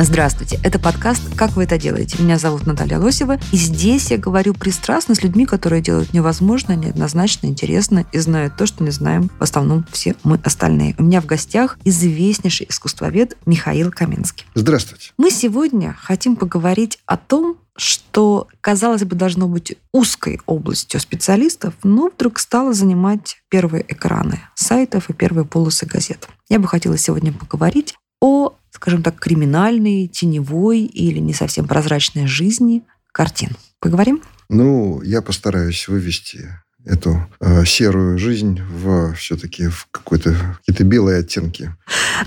Здравствуйте, это подкаст «Как вы это делаете?». Меня зовут Наталья Лосева, и здесь я говорю пристрастно с людьми, которые делают невозможно, неоднозначно, интересно и знают то, что не знаем в основном все мы остальные. У меня в гостях известнейший искусствовед Михаил Каменский. Здравствуйте. Мы сегодня хотим поговорить о том, что, казалось бы, должно быть узкой областью специалистов, но вдруг стало занимать первые экраны сайтов и первые полосы газет. Я бы хотела сегодня поговорить о, скажем так, криминальной, теневой или не совсем прозрачной жизни картин. Поговорим? Ну, я постараюсь вывести эту э, серую жизнь в все-таки в какой-то какие-то белые оттенки.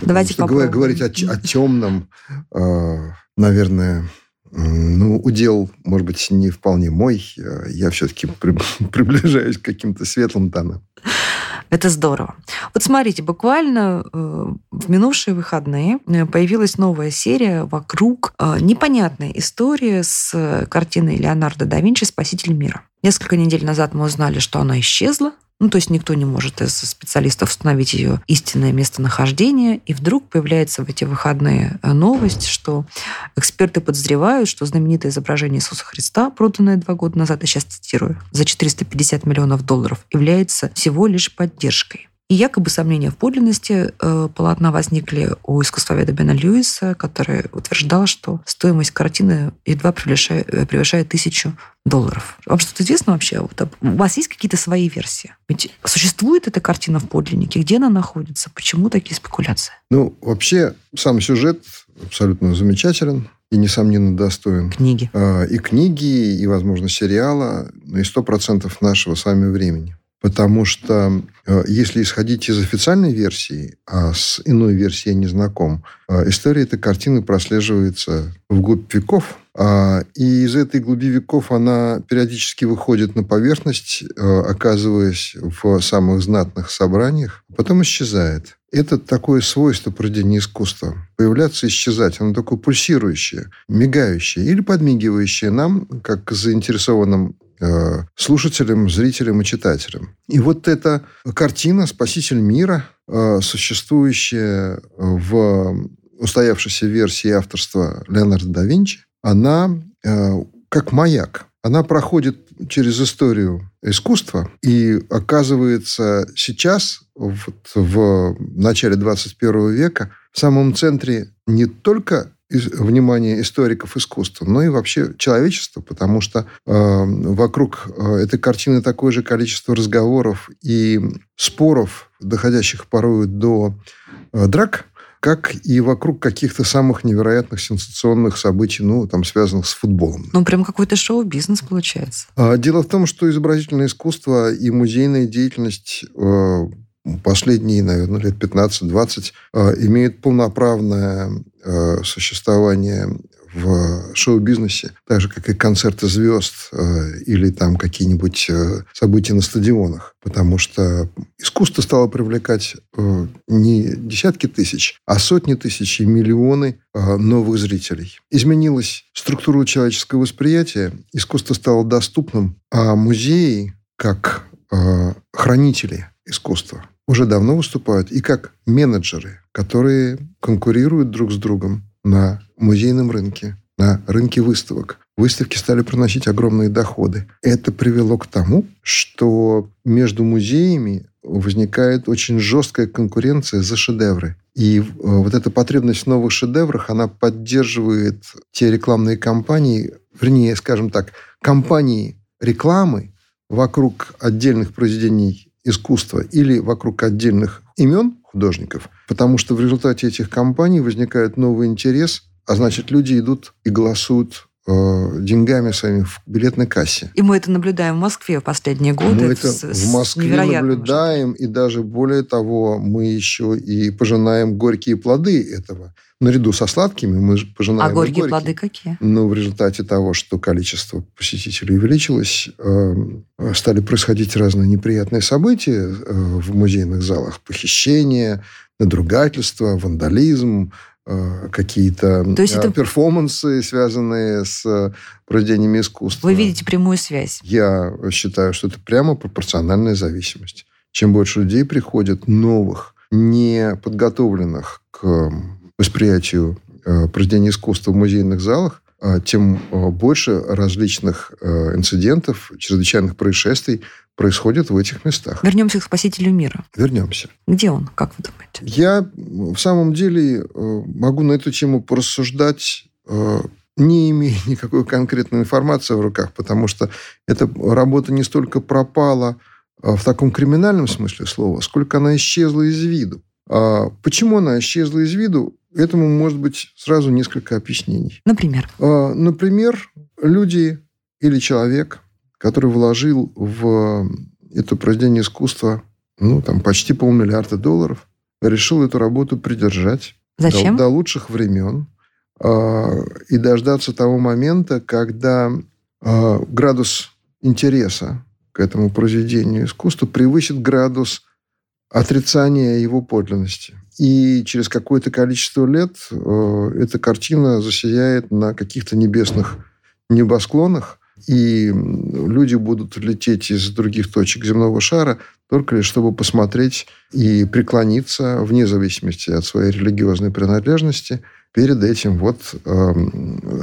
Давайте Потому что попробуем. говорить о, о темном, э, наверное, ну, удел, может быть, не вполне мой. Э, Я все-таки приближаюсь к каким-то светлым тонам. Это здорово. Вот смотрите, буквально э, в минувшие выходные э, появилась новая серия вокруг э, непонятной истории с картиной Леонардо да Винчи «Спаситель мира». Несколько недель назад мы узнали, что она исчезла. Ну, то есть никто не может из специалистов установить ее истинное местонахождение. И вдруг появляется в эти выходные э, новость, что эксперты подозревают, что знаменитое изображение Иисуса Христа, проданное два года назад, я сейчас цитирую, за 450 миллионов долларов, является всего лишь поддержкой. И якобы сомнения в подлинности э, полотна возникли у искусствоведа Бена Льюиса, который утверждал, что стоимость картины едва превышает, э, превышает тысячу долларов. Вам что-то известно вообще? Вот, у вас есть какие-то свои версии? Ведь существует эта картина в подлиннике? Где она находится? Почему такие спекуляции? Ну, вообще, сам сюжет абсолютно замечателен и, несомненно, достоин Книги. э, и книги, и, возможно, сериала, и сто процентов нашего с вами времени. Потому что э, если исходить из официальной версии, а с иной версией я не знаком, э, история этой картины прослеживается вглубь веков, а, и из этой глуби веков она периодически выходит на поверхность, э, оказываясь в самых знатных собраниях, а потом исчезает. Это такое свойство проведения искусства. Появляться и исчезать. Оно такое пульсирующее, мигающее или подмигивающее нам, как заинтересованным слушателям, зрителям и читателям. И вот эта картина «Спаситель мира», э, существующая в устоявшейся версии авторства Леонардо да Винчи, она э, как маяк. Она проходит через историю искусства и оказывается сейчас, вот в начале 21 века, в самом центре не только внимания историков искусства, но и вообще человечества, потому что э, вокруг этой картины такое же количество разговоров и споров, доходящих порой до э, драк, как и вокруг каких-то самых невероятных сенсационных событий, ну, там, связанных с футболом. Ну, прям какой-то шоу-бизнес получается. А, Дело в том, что изобразительное искусство и музейная деятельность э, последние, наверное, лет 15-20 э, имеют полноправное э, существование в шоу-бизнесе, так же, как и концерты звезд э, или там какие-нибудь события на стадионах. Потому что искусство стало привлекать не десятки тысяч, а сотни тысяч и миллионы новых зрителей. Изменилась структура человеческого восприятия, искусство стало доступным, а музеи, как хранители искусства, уже давно выступают и как менеджеры, которые конкурируют друг с другом на музейном рынке, на рынке выставок. Выставки стали приносить огромные доходы. Это привело к тому, что между музеями возникает очень жесткая конкуренция за шедевры. И э, вот эта потребность в новых шедеврах, она поддерживает те рекламные кампании, вернее, скажем так, компании рекламы вокруг отдельных произведений искусства или вокруг отдельных имен художников, потому что в результате этих кампаний возникает новый интерес, а значит, люди идут и голосуют э, деньгами своими в билетной кассе. И мы это наблюдаем в Москве в последние годы. Мы это с- в Москве наблюдаем, и даже более того, мы еще и пожинаем горькие плоды этого. Наряду со сладкими мы пожинаем А и горькие плоды какие? Но в результате того, что количество посетителей увеличилось, э, стали происходить разные неприятные события э, в музейных залах. Похищения, надругательства, вандализм, какие-то То есть э, это- перформансы, связанные с э, произведениями искусства. Вы видите прямую связь. Я считаю, что это прямо пропорциональная зависимость. Чем больше людей приходит, новых, не подготовленных к восприятию э, произведений искусства в музейных залах, тем э, больше различных э, инцидентов, чрезвычайных происшествий происходит в этих местах. Вернемся к спасителю мира. Вернемся. Где он, как вы думаете? Я в самом деле э, могу на эту тему порассуждать, э, не имея никакой конкретной информации в руках, потому что эта работа не столько пропала э, в таком криминальном смысле слова, сколько она исчезла из виду. А Почему она исчезла из виду? Этому может быть сразу несколько объяснений. Например, А, Например, люди или человек, который вложил в это произведение искусства ну, там, почти полмиллиарда долларов, решил эту работу придержать зачем? До, до лучших времен а, и дождаться того момента, когда а, градус интереса к этому произведению искусства превысит градус отрицания его подлинности. И через какое-то количество лет э, эта картина засияет на каких-то небесных небосклонах, и люди будут лететь из других точек земного шара только лишь чтобы посмотреть и преклониться, вне зависимости от своей религиозной принадлежности, перед этим вот э,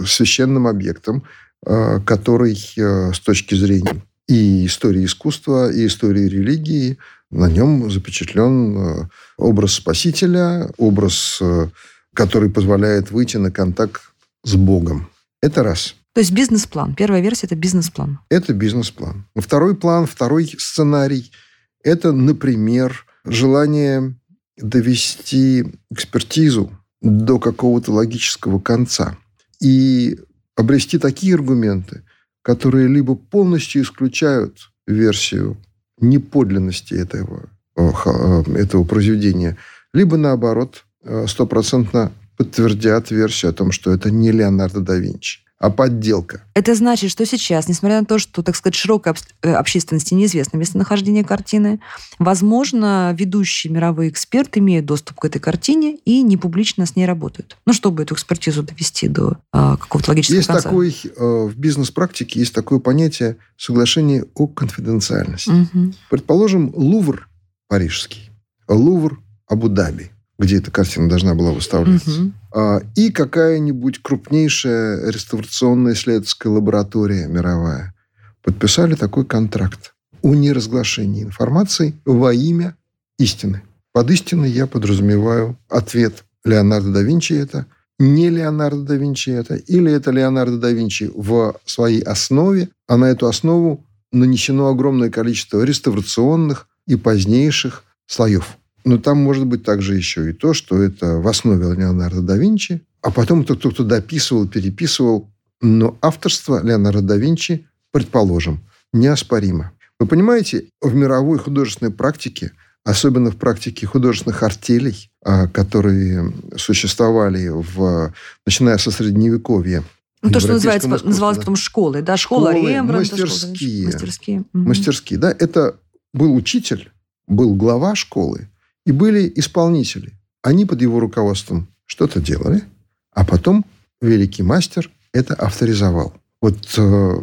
священным объектом, э, который э, с точки зрения и истории искусства, и истории религии, на нем запечатлен э, образ Спасителя, образ, э, который позволяет выйти на контакт с Богом. Это раз. То есть бизнес-план. Первая версия – это бизнес-план. Это бизнес-план. Второй план, второй сценарий – это, например, желание довести экспертизу до какого-то логического конца и обрести такие аргументы, которые либо полностью исключают версию неподлинности этого, э, э, этого произведения, либо, наоборот, э, стопроцентно подтвердят версию о том, что это не Леонардо да Винчи, а подделка. Это значит, что сейчас, несмотря на то, что, так сказать, широкой э, общественности неизвестно местонахождение картины, возможно, ведущие мировые эксперты имеют доступ к этой картине и не публично с ней работают. Ну, чтобы эту экспертизу довести до а, какого-то логического Есть конца. такой, э, в бизнес-практике есть такое понятие соглашение о конфиденциальности. Мгм. Предположим, Лувр парижский, Лувр Абу-Даби, где эта картина должна была выставляться, Мгм. а, и какая-нибудь крупнейшая реставрационная исследовательская лаборатория мировая подписали такой контракт о неразглашении информации во имя истины. Под истиной я подразумеваю ответ Леонардо да Винчи это, не Леонардо да Винчи это, или это Леонардо да Винчи в своей основе, а на эту основу нанесено огромное количество реставрационных и позднейших слоев. Но там может быть также еще и то, что это в основе Леонардо да Винчи, а потом это кто-то дописывал, переписывал. Но авторство Леонардо да Винчи, предположим, неоспоримо. Вы понимаете, в мировой художественной практике, особенно в практике художественных артелей, а, которые существовали, в, начиная со Средневековья, Ну, то, что называется, искусстве, называлось да. потом школой, да, школа Школы, Рембрандта, школа мастерские. Винчи. мастерские. Мастерские, да, это был учитель, был глава школы, и были исполнители. Они под его руководством что-то делали, а потом великий мастер это авторизовал. Вот э,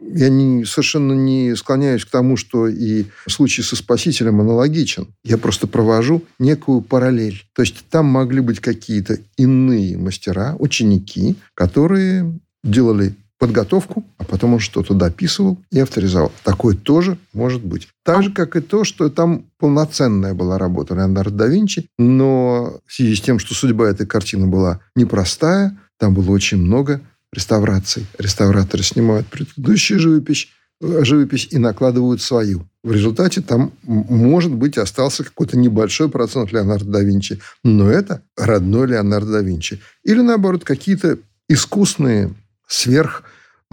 я не, совершенно не склоняюсь к тому, что и случай со Спасителем аналогичен. Я просто провожу некую параллель. То есть там могли быть какие-то иные мастера, ученики, которые делали подготовку, а потом он что-то дописывал и авторизовал. Такое тоже может быть. Так же, как и то, что там полноценная была работа Леонардо да Винчи, но в связи с тем, что судьба этой картины была непростая, там было очень много реставраций. Реставраторы снимают предыдущую живопись, э, живопись и накладывают свою. В результате там, может быть, остался какой-то небольшой процент Леонардо да Винчи, но это родной Леонардо да Винчи. Или, наоборот, какие-то искусные, сверх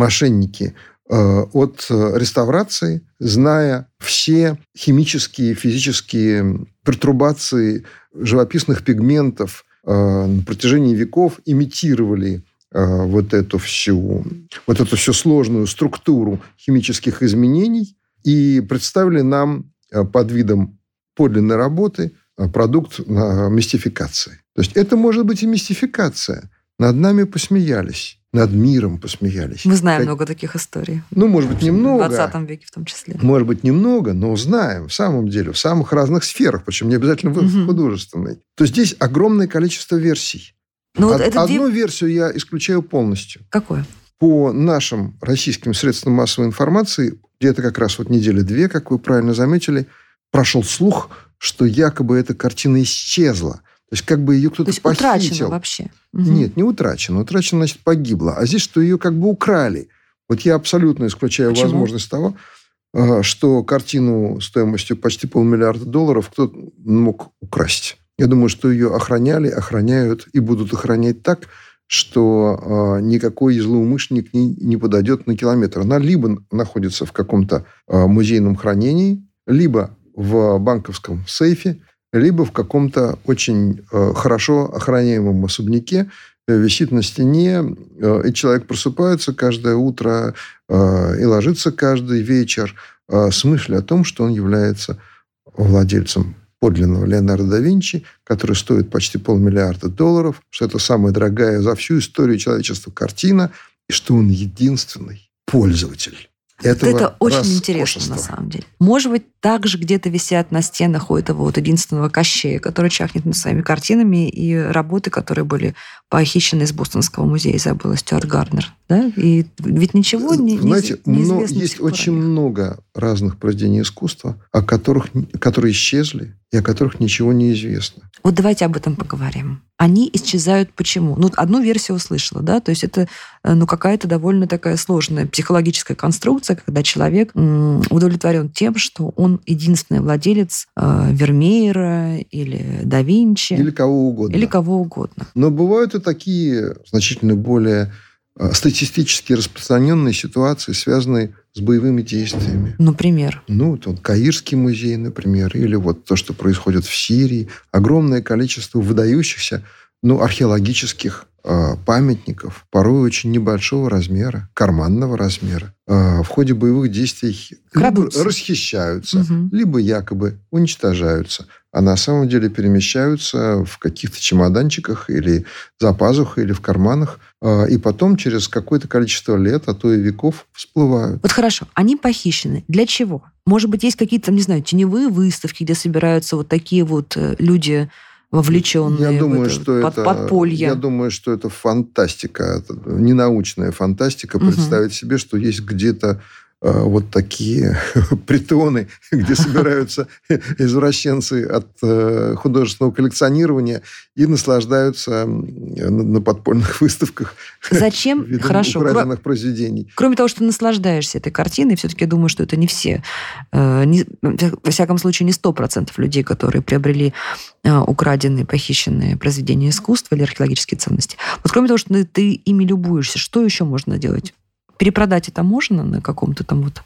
мошенники э, от реставрации, зная все химические, физические пертурбации живописных пигментов на протяжении веков, имитировали вот эту всю, вот эту всю сложную структуру химических изменений и представили нам под видом подлинной работы продукт мистификации. То есть это может быть и мистификация. Над нами посмеялись, над миром посмеялись. Мы знаем как... много таких историй. Ну, может быть, немного. В 20 веке в том числе. Может быть, немного, но знаем в самом деле, в самых разных сферах, причем не обязательно в угу. художественной. То здесь огромное количество версий. Но ну, Од- вот это одну две... версию я исключаю полностью. Какую? По нашим российским средствам массовой информации, где-то как раз вот недели две, как вы правильно заметили, прошел слух, что якобы эта картина исчезла. То есть как бы ее кто-то похитил. утрачена вообще? Угу. Нет, не утрачена. Утрачена, значит, погибла. А здесь, что ее как бы украли. Вот я абсолютно исключаю Почему? возможность того, а, что картину стоимостью почти полмиллиарда долларов кто-то мог украсть. Я думаю, что ее охраняли, охраняют и будут охранять так, что э, никакой злоумышленник не, не подойдет на километр. Она либо находится в каком-то э, музейном хранении, либо в банковском сейфе, либо в каком-то очень э, хорошо охраняемом особняке, э, висит на стене, э, и человек просыпается каждое утро и ложится каждый вечер с мыслью о том, что он является владельцем подлинного Леонардо да Винчи, который стоит почти полмиллиарда долларов, что это самая дорогая за всю историю человечества картина, и что он единственный пользователь этого Это очень интересно, на самом деле. Может быть, также где-то висят на стенах у этого вот единственного кощея, который чахнет над своими картинами, и работы, которые были похищены из Бостонского музея, забыла Стюарт Гарнер. Да? И ведь ничего не Знаете, не, но есть очень много разных произведений искусства, о которых, которые исчезли и о которых ничего не известно. Вот давайте об этом поговорим. Они исчезают почему? Ну, одну версию услышала, да, то есть это э, ну, какая-то довольно такая сложная психологическая конструкция, когда человек удовлетворен тем, что он единственный владелец э, Вермеера или да Винчи. Или кого угодно. Или кого угодно. Но бывают и такие значительно более э, статистически распространенные ситуации, связанные с боевыми действиями. Например? Ну, вот Каирский музей, например, или вот то, что происходит в Сирии. Огромное количество выдающихся ну, археологических э, памятников, порой очень небольшого размера, карманного размера, э, в ходе боевых действий Крадутся. либо расхищаются, угу. либо якобы уничтожаются, а на самом деле перемещаются в каких-то чемоданчиках или за пазухой, или в карманах, э, и потом через какое-то количество лет, а то и веков всплывают. Вот хорошо, они похищены. Для чего? Может быть, есть какие-то, не знаю, теневые выставки, где собираются вот такие вот э, люди, вовлеченные я думаю, в это что под, это, подполье. Я думаю, что это фантастика, это ненаучная фантастика угу. представить себе, что есть где-то вот такие притоны, где собираются извращенцы от э, художественного коллекционирования и наслаждаются на подпольных выставках Зачем? Хорошо. украденных произведений. Кроме того, что наслаждаешься этой картиной, все-таки думаю, что это не все. Э, не, во всяком случае, не сто процентов людей, которые приобрели украденные, похищенные произведения искусства или археологические ценности. Вот кроме того, что ты ими любуешься, что еще можно делать? Перепродать это можно на каком-то там вот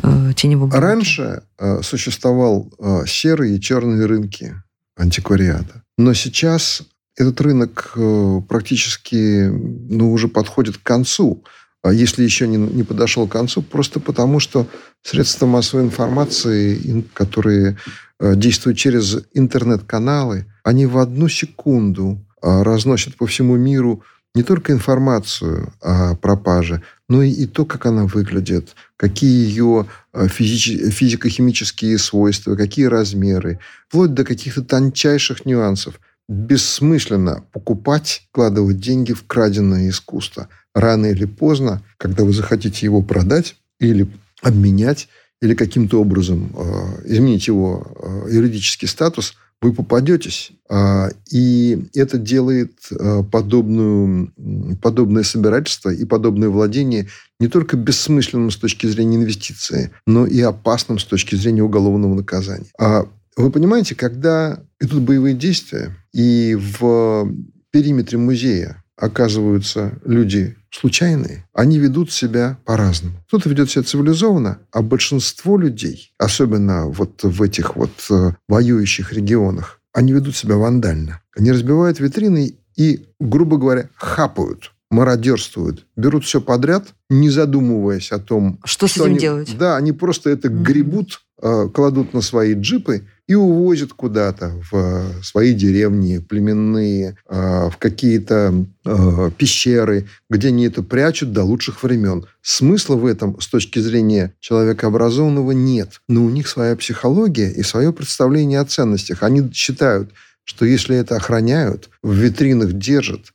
э, теневом рынке? Раньше э, существовал э, серые и черные рынки антиквариата. Но сейчас этот рынок э, практически ну, уже подходит к концу. А если еще не, не подошел к концу, просто потому что средства массовой информации, которые э, действуют через интернет-каналы, они в одну секунду э, разносят по всему миру не только информацию о пропаже, но и, и то, как она выглядит, какие ее э, физико-химические свойства, какие размеры, вплоть до каких-то тончайших нюансов. Бессмысленно покупать, вкладывать деньги в краденое искусство. Рано или поздно, когда вы захотите его продать или обменять, или каким-то образом э, изменить его э, юридический статус – вы попадетесь. А, и это делает а, подобную, подобное собирательство и подобное владение не только бессмысленным с точки зрения инвестиции, но и опасным с точки зрения уголовного наказания. А вы понимаете, когда идут боевые действия, и в периметре музея оказываются люди случайные, они ведут себя по-разному. Кто-то ведет себя цивилизованно, а большинство людей, особенно вот в этих вот э, воюющих регионах, они ведут себя вандально. Они разбивают витрины и, грубо говоря, хапают мародерствуют, берут все подряд, не задумываясь о том, что, что с этим они, делать. Да, они просто это гребут, кладут на свои джипы и увозят куда-то в э, свои деревни племенные, э, в какие-то э, пещеры, где они это прячут до лучших времен. Смысла в этом с точки зрения человека образованного нет. Но у них своя психология и свое представление о ценностях. Они считают, что если это охраняют, в витринах держат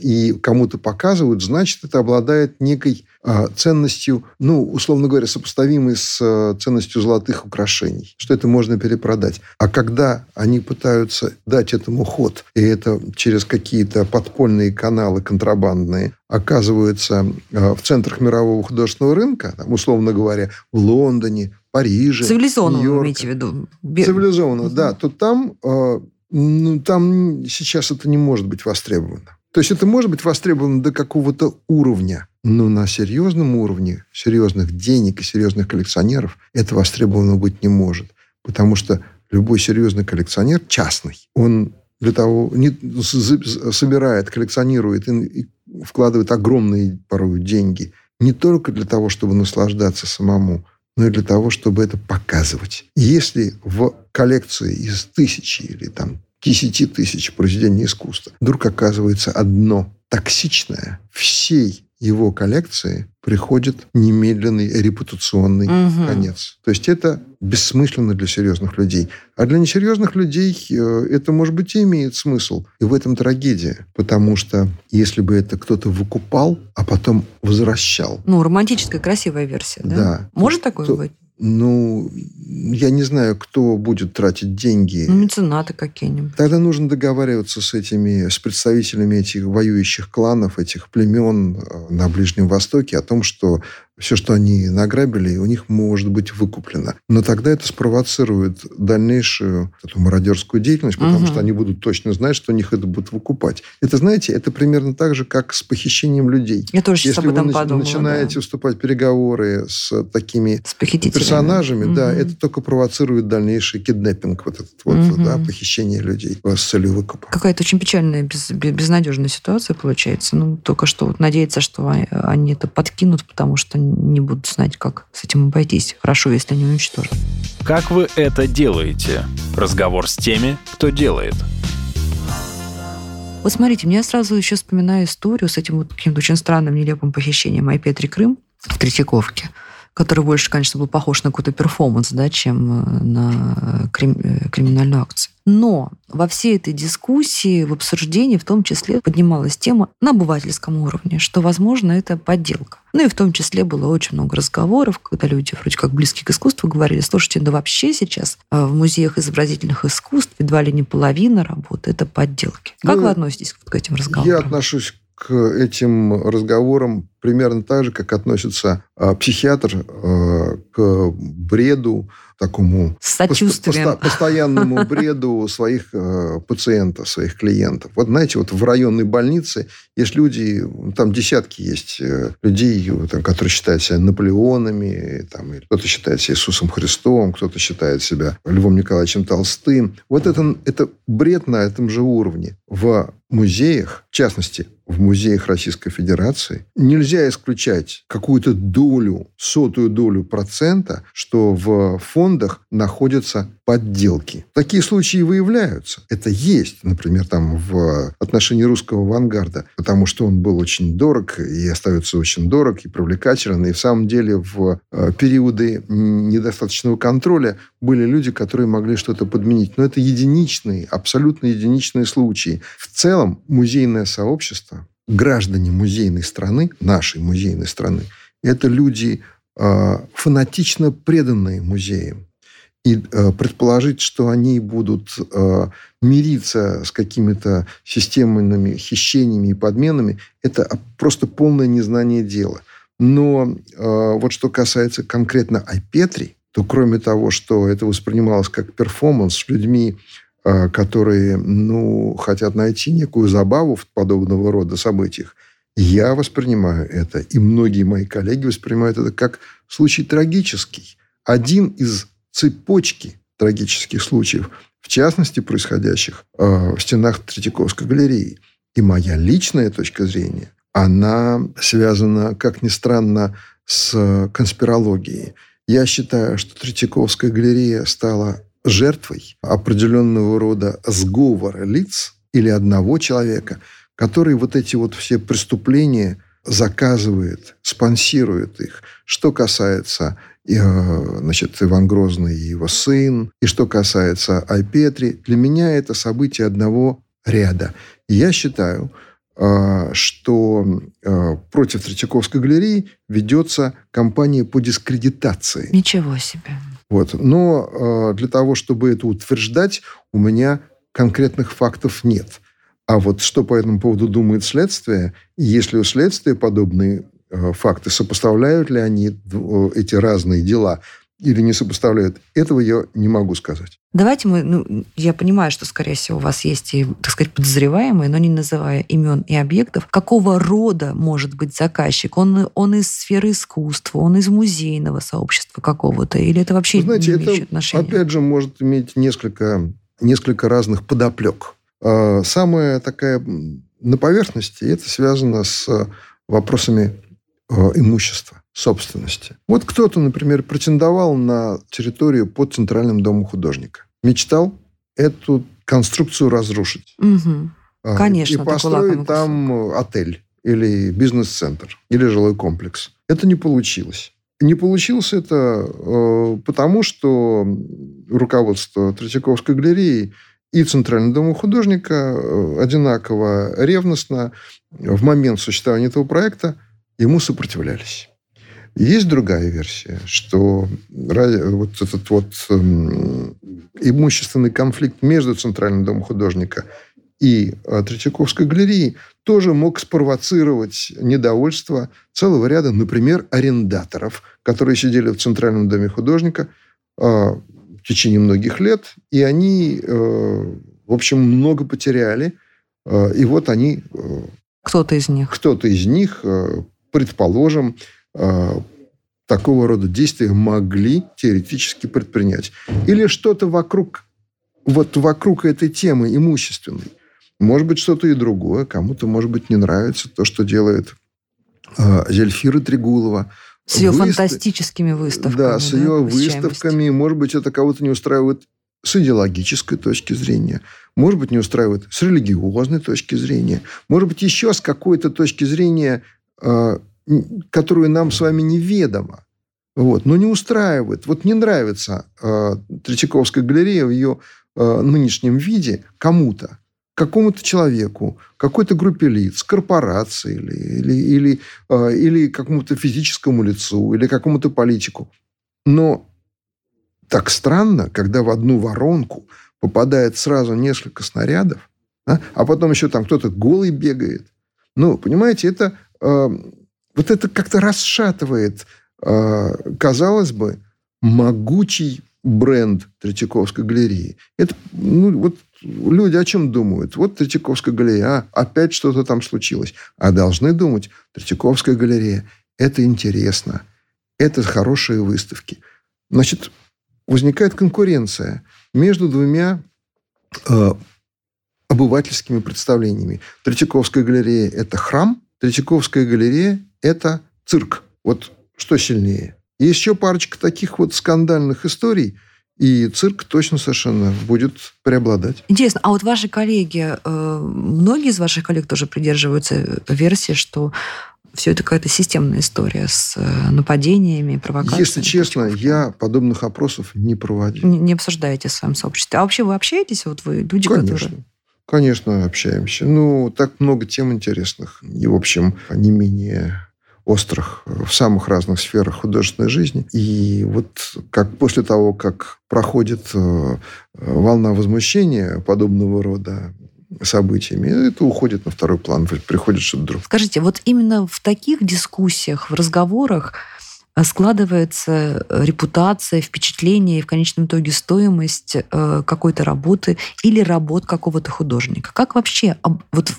и кому-то показывают, значит, это обладает некой ценностью, ну, условно говоря, сопоставимой с а, ценностью золотых украшений, что это можно перепродать. А когда они пытаются дать этому ход, и это через какие-то подпольные каналы контрабандные, оказывается а, в центрах мирового художественного рынка, там, условно говоря, в Лондоне, Париже, Цивилизованно, вы имеете в виду? Цивилизованно, да. То там а, ну, там сейчас это не может быть востребовано. То есть это может быть востребовано до какого-то уровня, но на серьезном уровне, серьезных денег и серьезных коллекционеров это востребовано быть не может. Потому что любой серьезный коллекционер, частный, он для того, не, собирает, коллекционирует и вкладывает огромные порой деньги не только для того, чтобы наслаждаться самому, но и для того, чтобы это показывать. Если в коллекции из тысячи или там десяти тысяч произведений искусства вдруг оказывается одно токсичное, всей его коллекции приходит немедленный репутационный угу. конец. То есть это бессмысленно для серьезных людей. А для несерьезных людей э, это, может быть, и имеет смысл. И в этом трагедия. Потому что если бы это кто-то выкупал, а потом возвращал. Ну, романтическая, красивая версия, да? Да. Может такое то, быть? Ну, я не знаю, кто будет тратить деньги. Ну, меценаты какие-нибудь. Тогда нужно договариваться с этими, с представителями этих воюющих кланов, этих племен э, на Ближнем Востоке о том, что все, что они награбили, у них может быть выкуплено. Но тогда это спровоцирует дальнейшую эту мародерскую деятельность, потому угу. что они будут точно знать, что у них это будут выкупать. Это, знаете, это примерно так же, как с похищением людей. Я тоже Если об этом вы подумала, начинаете да. вступать в переговоры с такими с персонажами, угу. да, это только провоцирует дальнейший киднеппинг, вот этот вот, угу. да, похищение людей с целью выкупа. Какая-то очень печальная, без, безнадежная ситуация получается. Ну, только что вот надеяться, что они это подкинут, потому что не будут знать, как с этим обойтись. Хорошо, если они уничтожат. Как вы это делаете? Разговор с теми, кто делает. Вот смотрите, мне сразу еще вспоминаю историю с этим вот каким-то очень странным, нелепым похищением Айпетри Крым в Третьяковке который больше, конечно, был похож на какой-то перформанс, да, чем э, на крим- э, криминальную акцию. Но во всей этой дискуссии, в обсуждении в том числе поднималась тема на обывательском уровне, что, возможно, это подделка. Ну и в том числе было очень много разговоров, когда люди вроде как близкие к искусству говорили, слушайте, да вообще сейчас э, в музеях изобразительных искусств едва ли не половина работы – это подделки. Как ну, вы относитесь к этим разговорам? Я отношусь к этим разговорам примерно так же, как относится а, психиатр а, к бреду, такому Сочувствием. постоянному бреду своих э, пациентов, своих клиентов. Вот знаете, вот в районной больнице есть люди, там десятки есть э, людей, там, которые считают себя Наполеонами, там, кто-то считает себя Иисусом Христом, кто-то считает себя Львом Николаевичем Толстым. Вот это, это бред на этом же уровне. В музеях, в частности, в музеях Российской Федерации, нельзя исключать какую-то долю, сотую долю процента, что в фондах находятся подделки. Такие случаи выявляются. Это есть, например, там в отношении русского авангарда, потому что он был очень дорог и остается очень дорог и привлекателен. И в самом деле в э, периоды недостаточного контроля были люди, которые могли что-то подменить. Но это единичные, абсолютно единичные случаи. В целом музейное сообщество, граждане музейной страны, нашей музейной страны, это люди э, фанатично преданные музеям и э, предположить, что они будут э, мириться с какими-то системными хищениями и подменами, это просто полное незнание дела. Но вот что касается конкретно Айпетри, то кроме того, что это воспринималось как перформанс людьми, которые, ну, хотят найти некую забаву в подобного рода событиях. Я воспринимаю это, и многие мои коллеги воспринимают это как случай трагический. Один из цепочки трагических случаев, в частности, происходящих э, в стенах Третьяковской галереи. И моя личная точка зрения, она связана, как ни странно, с конспирологией. Я считаю, что Третьяковская галерея стала жертвой определенного рода сговора лиц или одного человека, который вот эти вот все преступления заказывает, спонсирует их. Что касается э, значит, Иван Грозный и его сын, и что касается Айпетри, для меня это событие одного ряда. Я считаю, э, что э, против Третьяковской галереи ведется кампания по дискредитации. Ничего себе. Вот. Но для того, чтобы это утверждать, у меня конкретных фактов нет. А вот что по этому поводу думает следствие, если у следствия подобные э, факты, сопоставляют ли они э, эти разные дела или не сопоставляют, этого я не могу сказать. Давайте мы, ну, я понимаю, что, скорее всего, у вас есть и, так сказать, подозреваемые, но не называя имен и объектов. Какого рода может быть заказчик? Он, он из сферы искусства, он из музейного сообщества какого-то? Или это вообще Вы знаете, не имеет это, отношения? опять же, может иметь несколько, несколько разных подоплек. А, самая такая на поверхности, это связано с вопросами имущества, собственности. Вот кто-то, например, претендовал на территорию под Центральным домом художника. Мечтал эту конструкцию разрушить. Угу. Конечно. И построить там отель или бизнес-центр, или жилой комплекс. Это не получилось. Не получилось это э, потому, что руководство Третьяковской галереи и Центральный дом художника э, одинаково ревностно в момент существования этого проекта ему сопротивлялись. Есть другая версия, что вот этот вот эм, имущественный конфликт между Центральным домом художника и э, Третьяковской галереей тоже мог спровоцировать недовольство целого ряда, например, арендаторов, которые сидели в Центральном доме художника, э, в течение многих лет, и они, э, в общем, много потеряли. И вот они... Кто-то из них. Кто-то из них, предположим, такого рода действия могли теоретически предпринять. Или что-то вокруг, вот вокруг этой темы имущественной. Может быть, что-то и другое. Кому-то, может быть, не нравится то, что делает Зельфира Трегулова. С ее Выстав... фантастическими выставками. Да, с ее выставками. Может быть, это кого-то не устраивает с идеологической точки зрения. Может быть, не устраивает с религиозной точки зрения. Может быть, еще с какой-то точки зрения, э, которую нам с вами неведомо. Вот, но не устраивает. Вот не нравится э, Третьяковская галерея в ее э, нынешнем виде кому-то какому-то человеку, какой-то группе лиц, корпорации или, или, или, э, или какому-то физическому лицу, или какому-то политику. Но так странно, когда в одну воронку попадает сразу несколько снарядов, а, а потом еще там кто-то голый бегает. Ну, понимаете, это вот это как-то расшатывает, э, казалось бы, могучий бренд Третьяковской галереи. Это, ну, вот люди о чем думают? Вот Третьяковская галерея, а, опять что-то там случилось. А должны думать, Третьяковская галерея, это интересно, это хорошие выставки. Значит, возникает конкуренция между двумя э, обывательскими представлениями. Третьяковская галерея – это храм, Третьяковская галерея – это цирк. Вот что сильнее? Есть еще парочка таких вот скандальных историй, и цирк точно совершенно будет преобладать. Интересно, а вот ваши коллеги, э, многие из ваших коллег тоже придерживаются версии, что все это какая-то системная история с э, нападениями, провокациями? Если честно, я подобных опросов не проводил. Не, не обсуждаете в своем сообществе. А вообще вы общаетесь? Вот вы люди, Конечно. которые... Конечно, общаемся. Ну, так много тем интересных. И, в общем, не менее острых в самых разных сферах художественной жизни. И вот как после того, как проходит э, волна возмущения подобного рода событиями, это уходит на второй план, приходит что-то другое. Скажите, вот именно в таких дискуссиях, в разговорах складывается репутация, впечатление и в конечном итоге стоимость какой-то работы или работ какого-то художника. Как вообще вот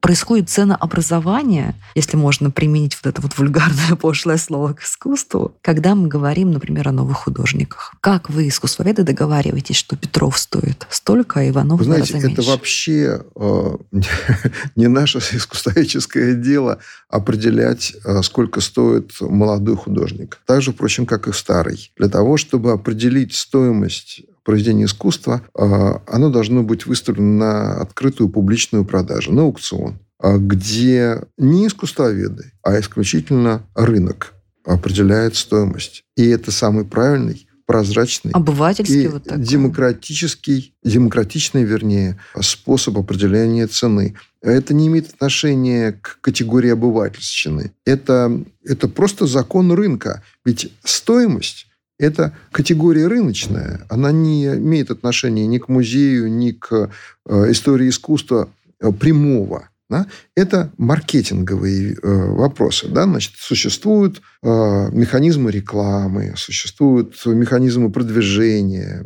происходит ценообразование, если можно применить вот это вот вульгарное пошлое слово к искусству, когда мы говорим, например, о новых художниках. Как вы, искусствоведы, договариваетесь, что Петров стоит столько, а Иванов Вы знаете, это меньше? вообще э, не наше искусствоведческое дело определять, э, сколько стоит молодой художник. Так же, впрочем, как и старый. Для того, чтобы определить стоимость произведение искусства, а, оно должно быть выставлено на открытую публичную продажу, на аукцион, а, где не искусствоведы, а исключительно рынок определяет стоимость. И это самый правильный прозрачный Обывательский и вот такой. демократический, демократичный, вернее, способ определения цены. Это не имеет отношения к категории обывательщины. Это, это просто закон рынка. Ведь стоимость это категория рыночная. Она не имеет отношения ни к музею, ни к э, истории искусства э, прямого. Да? Это маркетинговые э, вопросы. Да? Значит, существуют э, механизмы рекламы, существуют механизмы продвижения,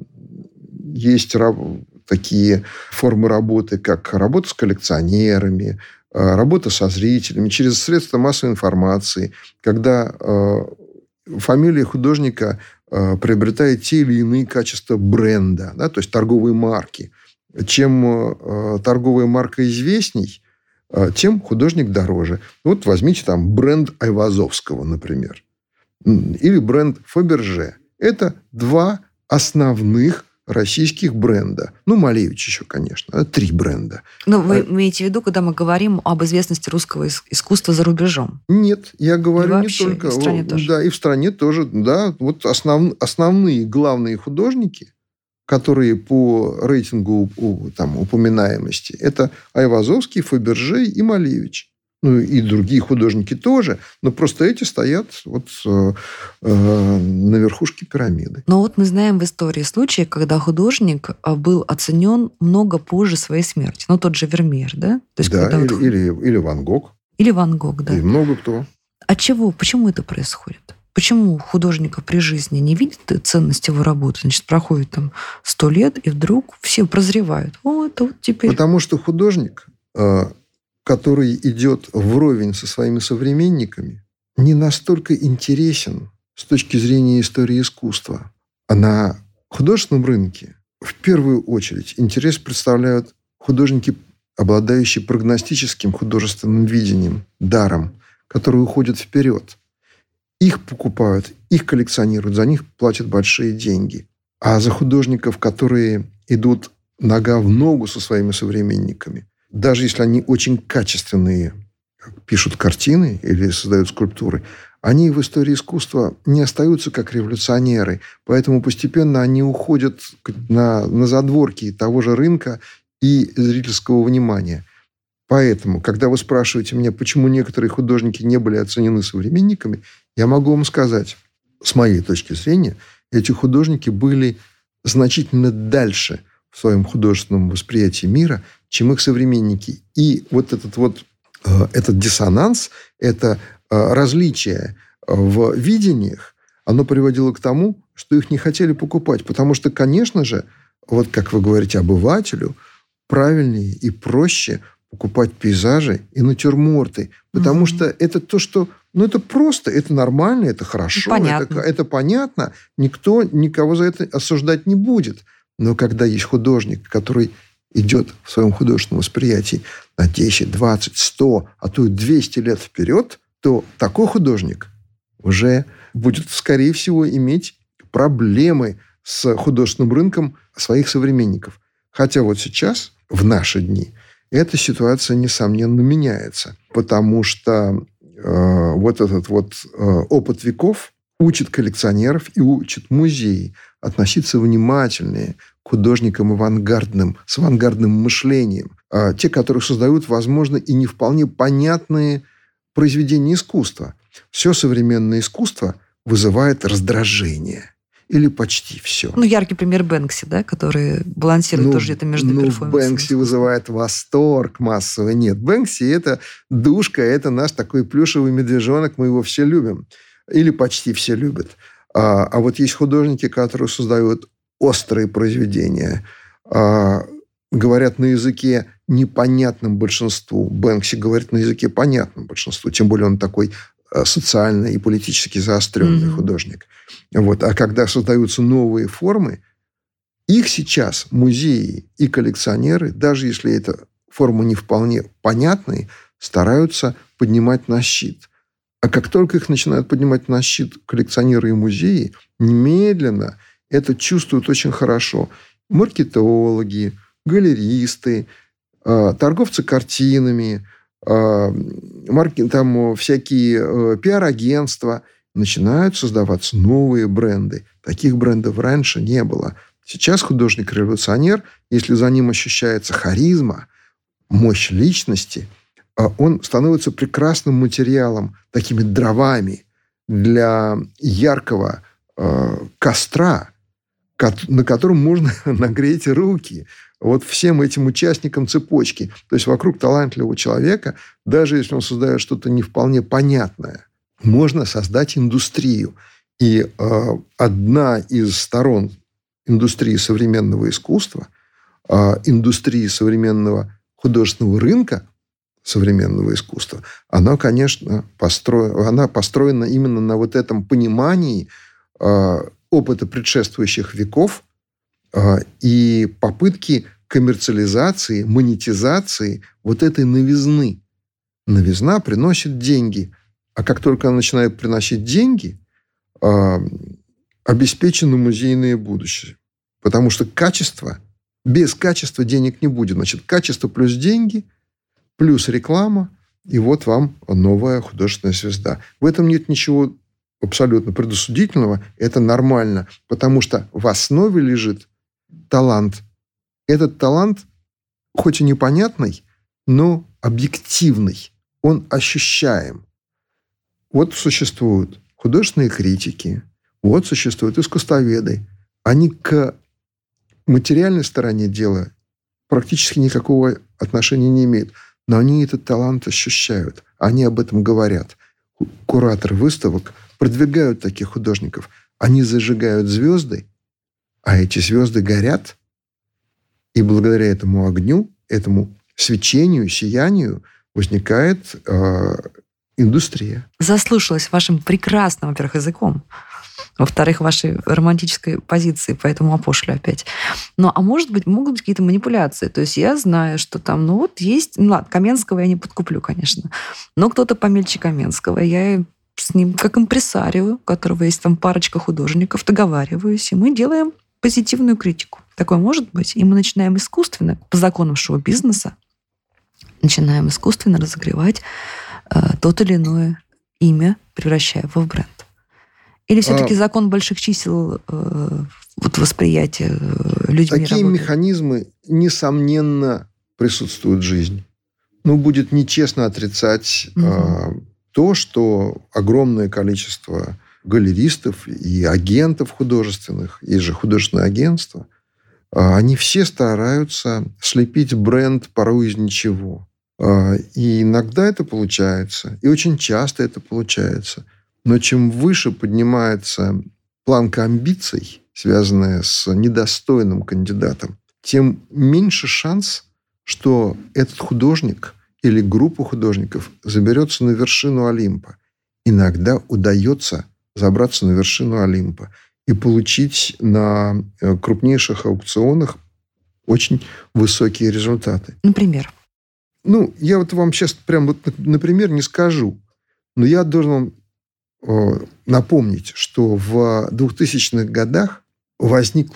есть раб- такие формы работы, как работа с коллекционерами, э, работа со зрителями, через средства массовой информации, когда э, фамилия художника Э, приобретает те или иные качества бренда, да, то есть торговые марки. Чем э, торговая марка известней, э, тем художник дороже. Вот возьмите там бренд Айвазовского, например, или бренд Фаберже. Это два основных российских бренда. Ну, Малевич еще, конечно. Три бренда. Но вы а... имеете в виду, когда мы говорим об известности русского искусства за рубежом? Нет, я говорю не только... И в стране тоже. Да, и в стране тоже. Да, вот основ... основные главные художники, которые по рейтингу там, упоминаемости, это Айвазовский, Фаберже и Малевич ну и другие художники тоже, но просто эти стоят вот э, э, на верхушке пирамиды. Но вот мы знаем в истории случаи, когда художник э, был оценен много позже своей смерти. Ну, тот же Вермеер, да? То есть, да, или, вот... или, или Ван Гог. Или Ван Гог, да. И много кто. А чего? Почему это происходит? Почему художника при жизни не видит ценность его работы? Значит, проходит там сто лет, и вдруг все прозревают. Вот, вот теперь... Потому что художник э, который идет вровень со своими современниками, не настолько интересен с точки зрения истории искусства. А на художественном рынке в первую очередь интерес представляют художники, обладающие прогностическим художественным видением, даром, которые уходят вперед. Их покупают, их коллекционируют, за них платят большие деньги. А за художников, которые идут нога в ногу со своими современниками, даже если они очень качественные, пишут картины или создают скульптуры, они в истории искусства не остаются как революционеры. Поэтому постепенно они уходят на, на задворки того же рынка и зрительского внимания. Поэтому, когда вы спрашиваете меня, почему некоторые художники не были оценены современниками, я могу вам сказать, с моей точки зрения, эти художники были значительно дальше в своем художественном восприятии мира, чем их современники. И вот этот вот э, этот диссонанс, это э, различие в видениях, оно приводило к тому, что их не хотели покупать. Потому что, конечно же, вот как вы говорите, обывателю правильнее и проще покупать пейзажи и натюрморты. Потому mm-hmm. что это то, что... Ну, это просто, это нормально, это хорошо, понятно. Это, это понятно. Никто никого за это осуждать не будет. Но когда есть художник, который идет в своем художественном восприятии на 10, 20, 100, а то и 200 лет вперед, то такой художник уже будет, скорее всего, иметь проблемы с художественным рынком своих современников. Хотя вот сейчас, в наши дни, эта ситуация, несомненно, меняется. Потому что э, вот этот вот э, опыт веков учит коллекционеров и учит музеи относиться внимательнее художникам авангардным, с авангардным мышлением. А те, которые создают, возможно, и не вполне понятные произведения искусства. Все современное искусство вызывает раздражение. Или почти все. Ну, яркий пример Бэнкси, да, который балансирует ну, тоже где-то между ну, Бэнкси вызывает восторг массовый. Нет, Бэнкси – это душка, это наш такой плюшевый медвежонок, мы его все любим. или почти все любят. А, а вот есть художники, которые создают острые произведения, а, говорят на языке непонятным большинству. Бэнкси говорит на языке понятным большинству, тем более он такой а, социально и политически заостренный mm-hmm. художник. Вот. А когда создаются новые формы, их сейчас музеи и коллекционеры, даже если эта форма не вполне понятные, стараются поднимать на щит. А как только их начинают поднимать на щит коллекционеры и музеи, немедленно это чувствуют очень хорошо. Маркетологи, галеристы, а, торговцы картинами, а, там всякие э, пиар-агентства. Начинают создаваться новые бренды. Таких брендов раньше не было. Сейчас художник-революционер, если за ним ощущается харизма, мощь личности, а он становится прекрасным материалом, такими дровами для яркого костра, на котором можно нагреть руки вот всем этим участникам цепочки. То есть вокруг талантливого человека, даже если он создает что-то не вполне понятное, можно создать индустрию. И э, одна из сторон индустрии современного искусства, э, индустрии современного художественного рынка современного искусства, она, конечно, построена, она построена именно на вот этом понимании э, опыта предшествующих веков э, и попытки коммерциализации, монетизации вот этой новизны. Новизна приносит деньги. А как только она начинает приносить деньги, э, обеспечено музейное будущее. Потому что качество – без качества денег не будет. Значит, качество плюс деньги, плюс реклама, и вот вам новая художественная звезда. В этом нет ничего абсолютно предосудительного. Это нормально, потому что в основе лежит талант. Этот талант, хоть и непонятный, но объективный. Он ощущаем. Вот существуют художественные критики, вот существуют искусствоведы. Они к материальной стороне дела практически никакого отношения не имеет. Но они этот талант ощущают. Они об этом говорят. Кураторы выставок продвигают таких художников. Они зажигают звезды, а эти звезды горят. И благодаря этому огню, этому свечению, сиянию возникает э, индустрия. Заслушалась вашим прекрасным, во-первых, языком во-вторых, вашей романтической позиции, поэтому опошлю опять. Ну, а может быть, могут быть какие-то манипуляции. То есть я знаю, что там, ну вот есть... Ну ладно, Каменского я не подкуплю, конечно. Но кто-то помельче Каменского. Я с ним, как импресарио, у которого есть там парочка художников, договариваюсь, и мы делаем позитивную критику. Такое может быть. И мы начинаем искусственно, по законам шоу-бизнеса, начинаем искусственно разогревать э, тот или иное имя, превращая его в бренд. Или все-таки а, закон больших чисел э, вот восприятия э, людьми Такие работает? механизмы, несомненно, присутствуют в жизни. Ну, будет нечестно отрицать угу. э, то, что огромное количество галеристов и агентов художественных, есть же художественное агентство, э, они все стараются слепить бренд порой из ничего. Э, и иногда это получается, и очень часто это получается – но чем выше поднимается планка амбиций, связанная с недостойным кандидатом, тем меньше шанс, что этот художник или группа художников заберется на вершину Олимпа. Иногда удается забраться на вершину Олимпа и получить на э, крупнейших аукционах очень высокие результаты. Например? Ну, я вот вам сейчас прям вот, например, не скажу, но я должен вам Э, напомнить, что в 2000-х годах возник,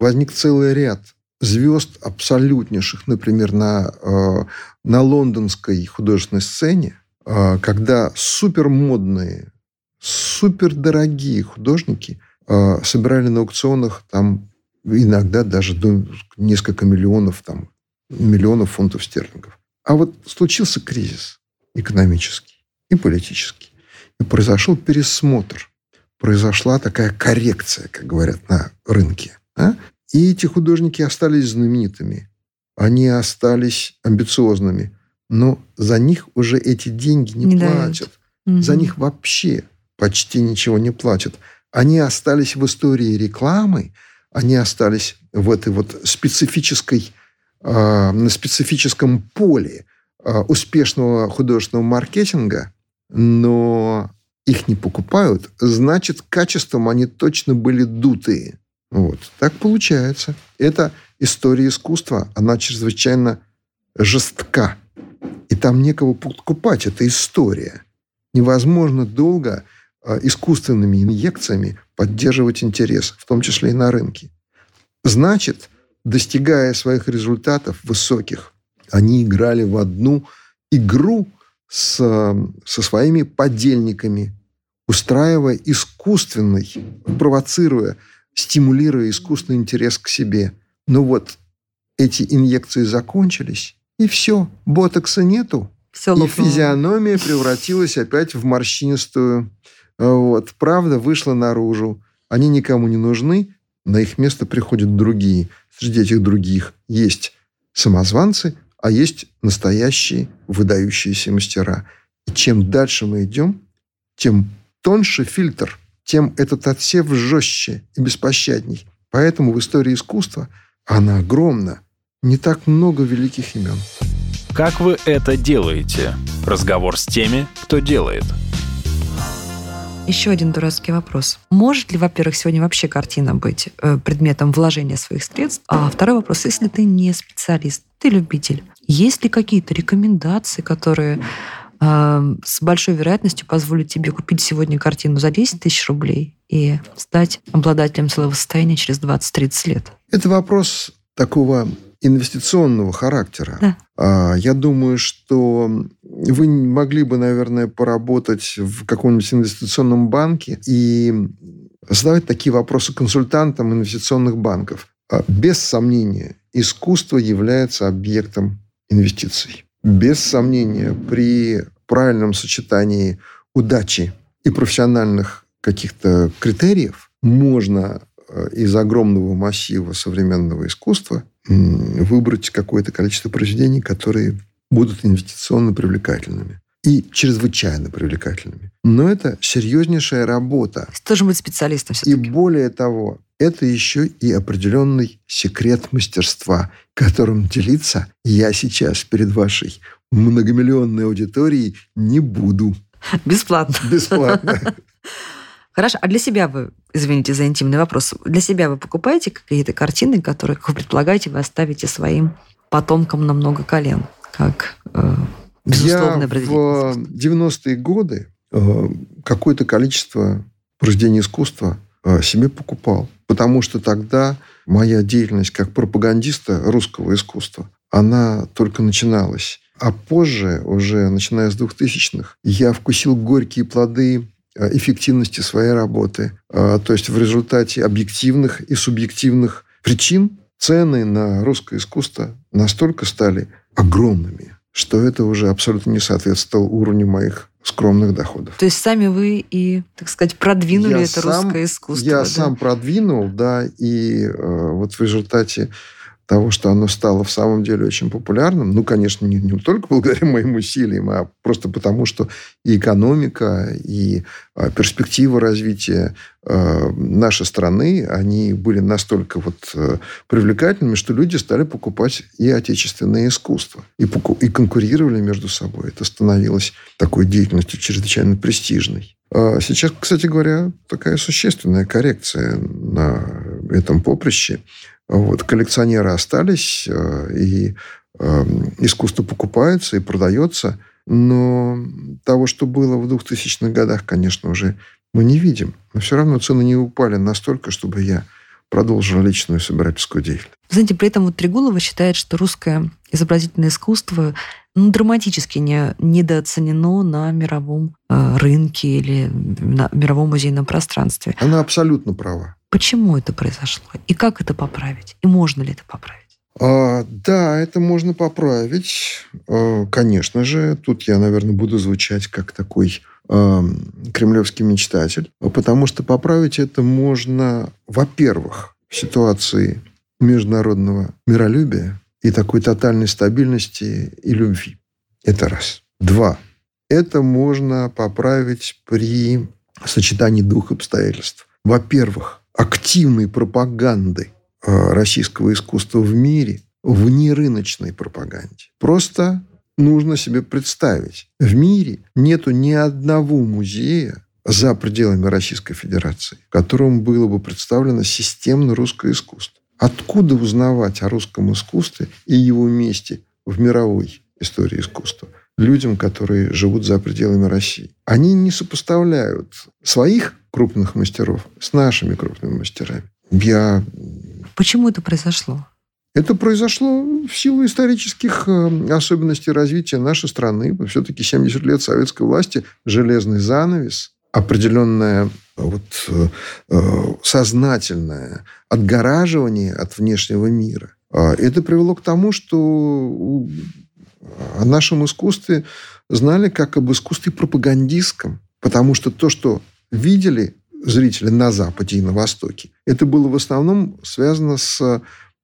возник целый ряд звезд абсолютнейших, например, на, э, на лондонской художественной сцене, э, когда супермодные, супердорогие художники собирали на аукционах там иногда даже до несколько миллионов, там, миллионов фунтов стерлингов. А вот случился кризис экономический и политический. И произошел пересмотр. Произошла такая коррекция, как говорят на рынке. А? И эти художники остались знаменитыми. Они остались амбициозными. Но за них уже эти деньги не, не платят. Дают. За них вообще почти ничего не платят. Они остались в истории рекламы, они остались в этой вот специфической, э, на специфическом поле э, успешного художественного маркетинга, но их не покупают, значит, качеством они точно были дутые. Вот. Так получается. Это история искусства. Она чрезвычайно жестка. И там некого покупать. Это история. Невозможно долго а, искусственными инъекциями поддерживать интерес, в том числе и на рынке. Значит, достигая своих результатов высоких, они играли в одну игру с, со своими подельниками, устраивая искусственный, провоцируя, стимулируя искусственный интерес к себе. Но вот эти инъекции закончились, и все, ботокса нету. Все и физиономия превратилась опять в морщинистую. Вот. Правда вышла наружу. Они никому не нужны, на их место приходят другие. Среди этих других есть самозванцы, а есть настоящие выдающиеся мастера. И чем дальше мы идем, тем тоньше фильтр, тем этот отсев жестче и беспощадней. Поэтому в истории искусства она огромна. Не так много великих имен. Как вы это делаете? Разговор с теми, кто делает. Еще один дурацкий вопрос. Может ли, во-первых, сегодня вообще картина быть э, предметом вложения своих средств? А второй вопрос, если ты не специалист, ты любитель, есть ли какие-то рекомендации, которые с большой вероятностью позволят тебе купить сегодня картину за 10 тысяч рублей и стать обладателем целого состояния через 20-30 лет? Это вопрос такого инвестиционного характера. Да. А, я думаю, что вы могли бы, наверное, поработать в каком-нибудь инвестиционном банке и задавать такие вопросы консультантам инвестиционных банков. А, без сомнения, искусство является объектом инвестиций. Без сомнения, при правильном сочетании удачи и профессиональных каких-то критериев можно э, из огромного массива современного искусства выбрать какое-то количество произведений, которые будут инвестиционно привлекательными и чрезвычайно привлекательными. Но это серьезнейшая работа. Тоже быть специалистом все-таки. И более того, это еще и определенный секрет мастерства, которым делиться я сейчас перед вашей многомиллионной аудиторией не буду. Бесплатно. Бесплатно. Хорошо, а для себя вы, извините за интимный вопрос, для себя вы покупаете какие-то картины, которые, как вы предполагаете, вы оставите своим потомкам на много колен, как э, безусловное Я в 90-е годы э, какое-то количество произведений искусства э, себе покупал, потому что тогда моя деятельность как пропагандиста русского искусства, она только начиналась. А позже, уже начиная с 2000-х, я вкусил горькие плоды Э, эффективности своей работы. То есть в результате объективных и субъективных причин цены на русское искусство настолько стали огромными, что это уже абсолютно не соответствовало уровню моих скромных доходов. То есть сами вы и, так сказать, продвинули я это сам, русское искусство. Я да? сам продвинул, да, и э, вот в результате того, что оно стало в самом деле очень популярным, ну, конечно, не, не только благодаря моим усилиям, а просто потому, что и экономика, и а, перспективы развития а, нашей страны, они были настолько вот а, привлекательными, что люди стали покупать и отечественное искусство, и, и конкурировали между собой. Это становилось такой деятельностью чрезвычайно престижной. А сейчас, кстати говоря, такая существенная коррекция на этом поприще. Вот, коллекционеры остались, э, и э, искусство покупается и продается, но того, что было в 2000-х годах, конечно, уже мы не видим. Но все равно цены не упали настолько, чтобы я продолжил личную собирательскую деятельность. Знаете, при этом вот Трегулова считает, что русское изобразительное искусство ну, драматически не, недооценено на мировом э, рынке или на мировом музейном пространстве. Она абсолютно права. Почему это произошло? И как это поправить? И можно ли это поправить? А, да, это можно поправить. А, конечно же, тут я, наверное, буду звучать как такой а, кремлевский мечтатель, потому что поправить это можно, во-первых, в ситуации международного миролюбия и такой тотальной стабильности и любви. Это раз. Два. Это можно поправить при сочетании двух обстоятельств. Во-первых, активной пропаганды э, российского искусства в мире в нерыночной пропаганде. Просто нужно себе представить. В мире нету ни одного музея за пределами Российской Федерации, в котором было бы представлено системно русское искусство. Откуда узнавать о русском искусстве и его месте в мировой истории искусства? людям, которые живут за пределами России. Они не сопоставляют своих крупных мастеров с нашими крупными мастерами. Я... Почему это произошло? Это произошло в силу исторических э, особенностей развития нашей страны. Все-таки 70 лет советской власти, железный занавес, определенное вот, э, э, сознательное отгораживание от внешнего мира. А это привело к тому, что о нашем искусстве знали как об искусстве пропагандистском. Потому что то, что видели зрители на Западе и на Востоке, это было в основном связано с э,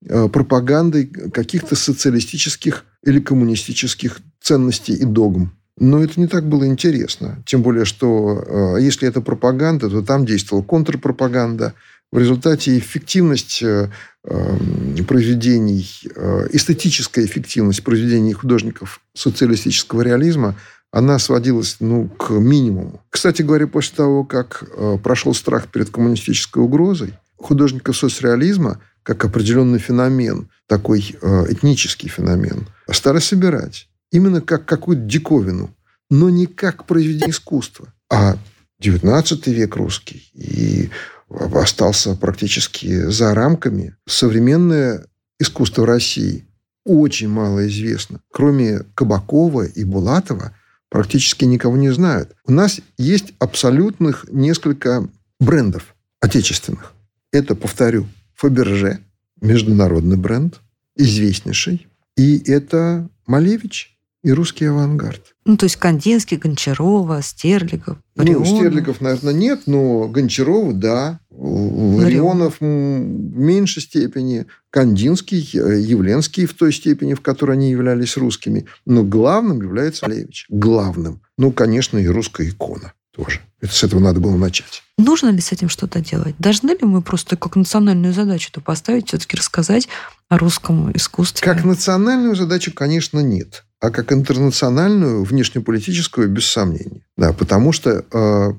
пропагандой каких-то социалистических или коммунистических ценностей и догм. Но это не так было интересно. Тем более, что э, если это пропаганда, то там действовала контрпропаганда. В результате эффективность э, Эм, произведений, э, эстетическая эффективность произведений художников социалистического реализма, она сводилась ну, к минимуму. Кстати говоря, после того, как э, прошел страх перед коммунистической угрозой, художников соцреализма, как определенный феномен, такой э, этнический феномен, стали собирать. Именно как какую-то диковину, но не как произведение искусства. А 19 век русский и остался практически за рамками. Современное искусство России очень мало известно. Кроме Кабакова и Булатова практически никого не знают. У нас есть абсолютных несколько брендов отечественных. Это, повторю, Фаберже, международный бренд, известнейший. И это Малевич и русский авангард. Ну, то есть Кандинский, Гончарова, Стерлигов, Ларионов. Ну, Стерлигов, наверное, нет, но Гончарова, да. Ларионов в меньшей степени. Кандинский, э, Явленский в той степени, в которой они являлись русскими. Но главным является Малевич. Главным. Ну, конечно, и русская икона тоже. Это с этого надо было начать. Нужно ли с этим что-то делать? Должны ли мы просто как национальную задачу то поставить, все-таки рассказать о русском искусстве? Как национальную задачу, конечно, нет а как интернациональную, внешнеполитическую, без сомнения. Да, потому что, э,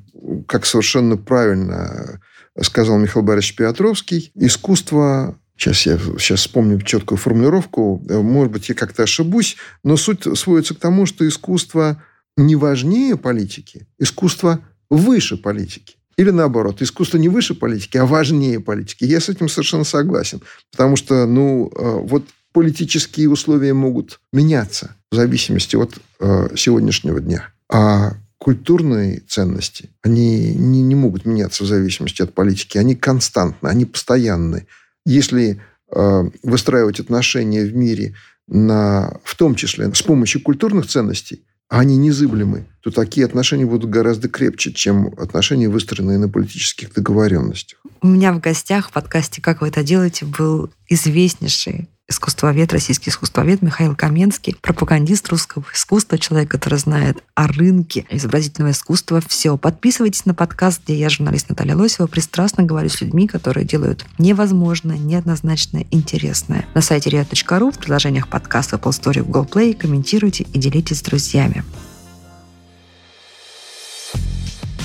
как совершенно правильно сказал Михаил Борисович Петровский, искусство Сейчас я сейчас вспомню четкую формулировку. Может быть, я как-то ошибусь, но суть сводится к тому, что искусство не важнее политики, искусство выше политики. Или наоборот, искусство не выше политики, а важнее политики. Я с этим совершенно согласен. Потому что, ну, э, вот политические условия могут меняться в зависимости от э, сегодняшнего дня. А культурные ценности, они не, не могут меняться в зависимости от политики. Они константны, они постоянны. Если э, выстраивать отношения в мире на, в том числе с помощью культурных ценностей, а они незыблемы, то такие отношения будут гораздо крепче, чем отношения, выстроенные на политических договоренностях. У меня в гостях в подкасте «Как вы это делаете» был известнейший искусствовед, российский искусствовед Михаил Каменский, пропагандист русского искусства, человек, который знает о рынке изобразительного искусства. Все. Подписывайтесь на подкаст, где я, журналист Наталья Лосева, пристрастно говорю с людьми, которые делают невозможное, неоднозначное, интересное. На сайте ria.ru, в приложениях подкаста Apple Story, Google Play комментируйте и делитесь с друзьями.